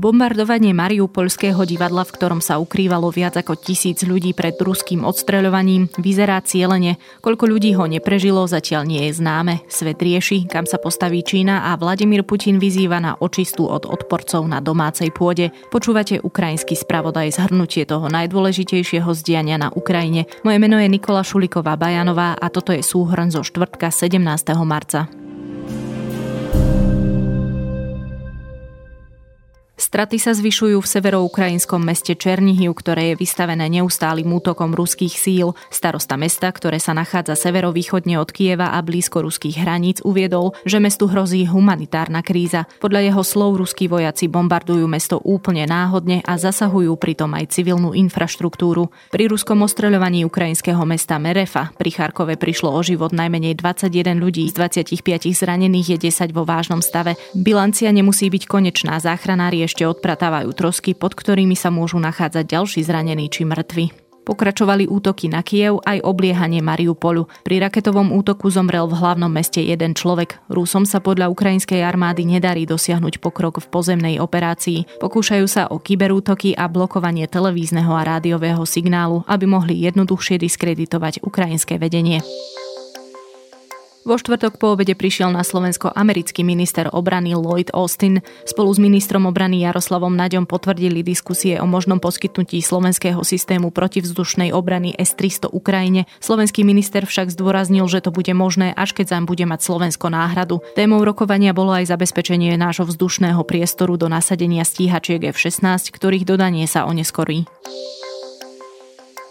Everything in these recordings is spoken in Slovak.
Bombardovanie Mariupolského divadla, v ktorom sa ukrývalo viac ako tisíc ľudí pred ruským odstreľovaním, vyzerá cieľene. Koľko ľudí ho neprežilo, zatiaľ nie je známe. Svet rieši, kam sa postaví Čína a Vladimír Putin vyzýva na očistu od odporcov na domácej pôde. Počúvate ukrajinský spravodaj zhrnutie toho najdôležitejšieho zdiania na Ukrajine. Moje meno je Nikola Šuliková Bajanová a toto je súhrn zo štvrtka 17. marca. Straty sa zvyšujú v severoukrajinskom meste Černihiv, ktoré je vystavené neustálým útokom ruských síl. Starosta mesta, ktoré sa nachádza severovýchodne od Kieva a blízko ruských hraníc, uviedol, že mestu hrozí humanitárna kríza. Podľa jeho slov ruskí vojaci bombardujú mesto úplne náhodne a zasahujú pritom aj civilnú infraštruktúru. Pri ruskom ostreľovaní ukrajinského mesta Merefa pri Charkove prišlo o život najmenej 21 ľudí, z 25 zranených je 10 vo vážnom stave. Bilancia nemusí byť konečná, záchranári ešte odpratávajú trosky, pod ktorými sa môžu nachádzať ďalší zranení či mŕtvi. Pokračovali útoky na Kiev aj obliehanie Mariupolu. Pri raketovom útoku zomrel v hlavnom meste jeden človek. Rusom sa podľa ukrajinskej armády nedarí dosiahnuť pokrok v pozemnej operácii. Pokúšajú sa o kyberútoky a blokovanie televízneho a rádiového signálu, aby mohli jednoduchšie diskreditovať ukrajinské vedenie. Vo štvrtok po obede prišiel na Slovensko americký minister obrany Lloyd Austin. Spolu s ministrom obrany Jaroslavom Naďom potvrdili diskusie o možnom poskytnutí slovenského systému protivzdušnej obrany S-300 Ukrajine. Slovenský minister však zdôraznil, že to bude možné, až keď zaň bude mať Slovensko náhradu. Témou rokovania bolo aj zabezpečenie nášho vzdušného priestoru do nasadenia stíhačiek F-16, ktorých dodanie sa oneskorí.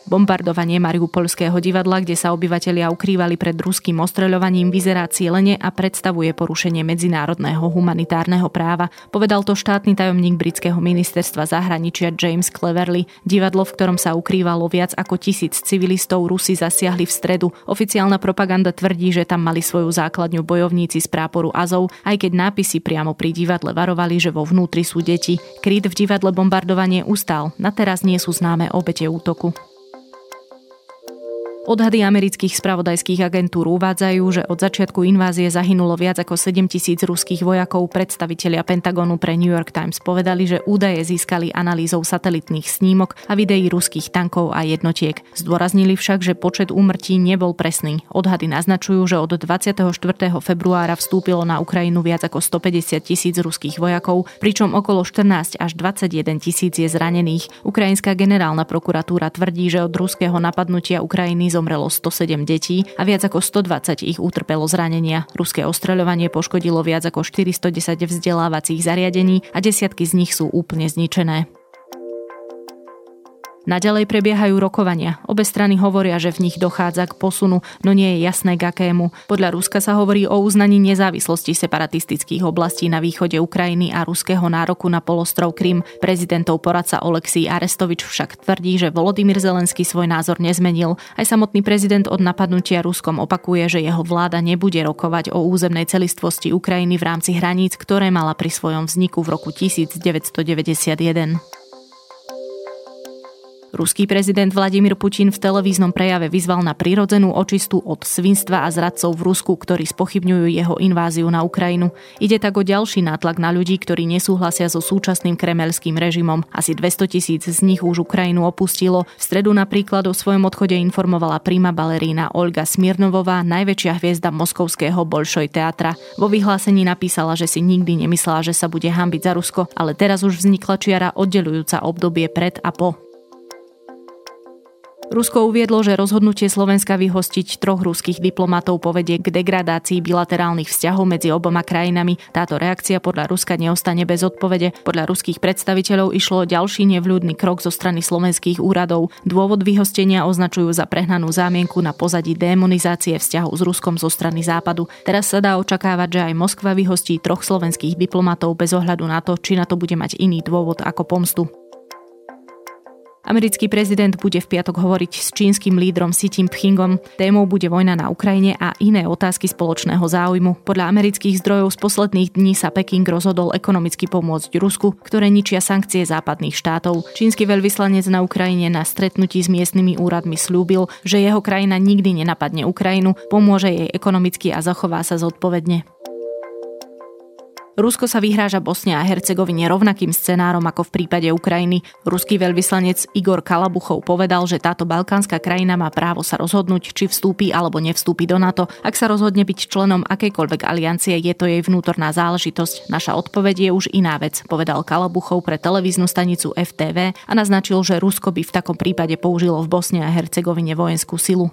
Bombardovanie Mariupolského divadla, kde sa obyvatelia ukrývali pred ruským ostreľovaním, vyzerá cieľene a predstavuje porušenie medzinárodného humanitárneho práva. Povedal to štátny tajomník britského ministerstva zahraničia James Cleverly. Divadlo, v ktorom sa ukrývalo viac ako tisíc civilistov, Rusi zasiahli v stredu. Oficiálna propaganda tvrdí, že tam mali svoju základňu bojovníci z práporu Azov, aj keď nápisy priamo pri divadle varovali, že vo vnútri sú deti. Kryt v divadle bombardovanie ustal. Na teraz nie sú známe obete útoku. Odhady amerických spravodajských agentúr uvádzajú, že od začiatku invázie zahynulo viac ako 7 tisíc ruských vojakov. Predstavitelia Pentagonu pre New York Times povedali, že údaje získali analýzou satelitných snímok a videí ruských tankov a jednotiek. Zdôraznili však, že počet úmrtí nebol presný. Odhady naznačujú, že od 24. februára vstúpilo na Ukrajinu viac ako 150 tisíc ruských vojakov, pričom okolo 14 až 21 tisíc je zranených. Ukrajinská generálna prokuratúra tvrdí, že od ruského napadnutia Ukrajiny zomrelo 107 detí a viac ako 120 ich utrpelo zranenia. Ruské ostreľovanie poškodilo viac ako 410 vzdelávacích zariadení a desiatky z nich sú úplne zničené. Naďalej prebiehajú rokovania. Obe strany hovoria, že v nich dochádza k posunu, no nie je jasné k akému. Podľa Ruska sa hovorí o uznaní nezávislosti separatistických oblastí na východe Ukrajiny a ruského nároku na polostrov Krym. Prezidentov poradca Oleksij Arestovič však tvrdí, že Volodymyr Zelenský svoj názor nezmenil. Aj samotný prezident od napadnutia Ruskom opakuje, že jeho vláda nebude rokovať o územnej celistvosti Ukrajiny v rámci hraníc, ktoré mala pri svojom vzniku v roku 1991. Ruský prezident Vladimír Putin v televíznom prejave vyzval na prirodzenú očistu od svinstva a zradcov v Rusku, ktorí spochybňujú jeho inváziu na Ukrajinu. Ide tak o ďalší nátlak na ľudí, ktorí nesúhlasia so súčasným kremelským režimom. Asi 200 tisíc z nich už Ukrajinu opustilo. V stredu napríklad o svojom odchode informovala prima balerína Olga Smirnovová, najväčšia hviezda moskovského Bolšoj teatra. Vo vyhlásení napísala, že si nikdy nemyslela, že sa bude hambiť za Rusko, ale teraz už vznikla čiara oddelujúca obdobie pred a po. Rusko uviedlo, že rozhodnutie Slovenska vyhostiť troch ruských diplomatov povedie k degradácii bilaterálnych vzťahov medzi oboma krajinami. Táto reakcia podľa Ruska neostane bez odpovede. Podľa ruských predstaviteľov išlo o ďalší nevľúdny krok zo strany slovenských úradov. Dôvod vyhostenia označujú za prehnanú zámienku na pozadí demonizácie vzťahov s Ruskom zo strany Západu. Teraz sa dá očakávať, že aj Moskva vyhostí troch slovenských diplomatov bez ohľadu na to, či na to bude mať iný dôvod ako pomstu. Americký prezident bude v piatok hovoriť s čínskym lídrom Xi Jinpingom. Témou bude vojna na Ukrajine a iné otázky spoločného záujmu. Podľa amerických zdrojov z posledných dní sa Peking rozhodol ekonomicky pomôcť Rusku, ktoré ničia sankcie západných štátov. Čínsky veľvyslanec na Ukrajine na stretnutí s miestnymi úradmi slúbil, že jeho krajina nikdy nenapadne Ukrajinu, pomôže jej ekonomicky a zachová sa zodpovedne. Rusko sa vyhráža Bosne a Hercegovine rovnakým scenárom ako v prípade Ukrajiny. Ruský veľvyslanec Igor Kalabuchov povedal, že táto balkánska krajina má právo sa rozhodnúť, či vstúpi alebo nevstúpi do NATO. Ak sa rozhodne byť členom akejkoľvek aliancie, je to jej vnútorná záležitosť. Naša odpoveď je už iná vec, povedal Kalabuchov pre televíznu stanicu FTV a naznačil, že Rusko by v takom prípade použilo v Bosne a Hercegovine vojenskú silu.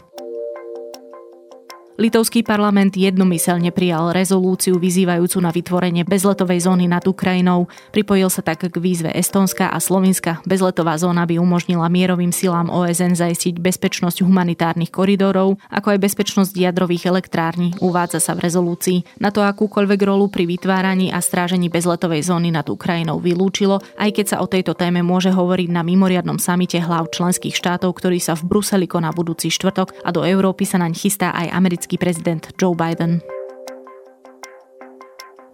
Litovský parlament jednomyselne prijal rezolúciu vyzývajúcu na vytvorenie bezletovej zóny nad Ukrajinou. Pripojil sa tak k výzve Estónska a Slovinska. Bezletová zóna by umožnila mierovým silám OSN zajistiť bezpečnosť humanitárnych koridorov, ako aj bezpečnosť jadrových elektrární, uvádza sa v rezolúcii. Na to akúkoľvek rolu pri vytváraní a strážení bezletovej zóny nad Ukrajinou vylúčilo, aj keď sa o tejto téme môže hovoriť na mimoriadnom samite hlav členských štátov, ktorý sa v Bruseli koná budúci štvrtok a do Európy sa naň chystá aj americký americký prezident Joe Biden.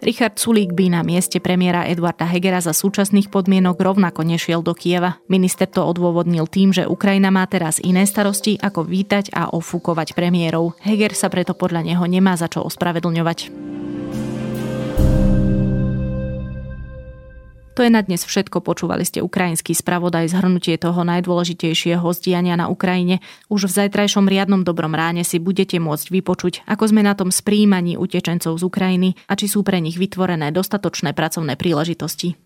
Richard Sulík by na mieste premiéra Eduarda Hegera za súčasných podmienok rovnako nešiel do Kieva. Minister to odôvodnil tým, že Ukrajina má teraz iné starosti, ako vítať a ofúkovať premiérov. Heger sa preto podľa neho nemá za čo ospravedlňovať. To je na dnes všetko. Počúvali ste ukrajinský spravodaj zhrnutie toho najdôležitejšieho zdiania na Ukrajine. Už v zajtrajšom riadnom dobrom ráne si budete môcť vypočuť, ako sme na tom s príjmaní utečencov z Ukrajiny a či sú pre nich vytvorené dostatočné pracovné príležitosti.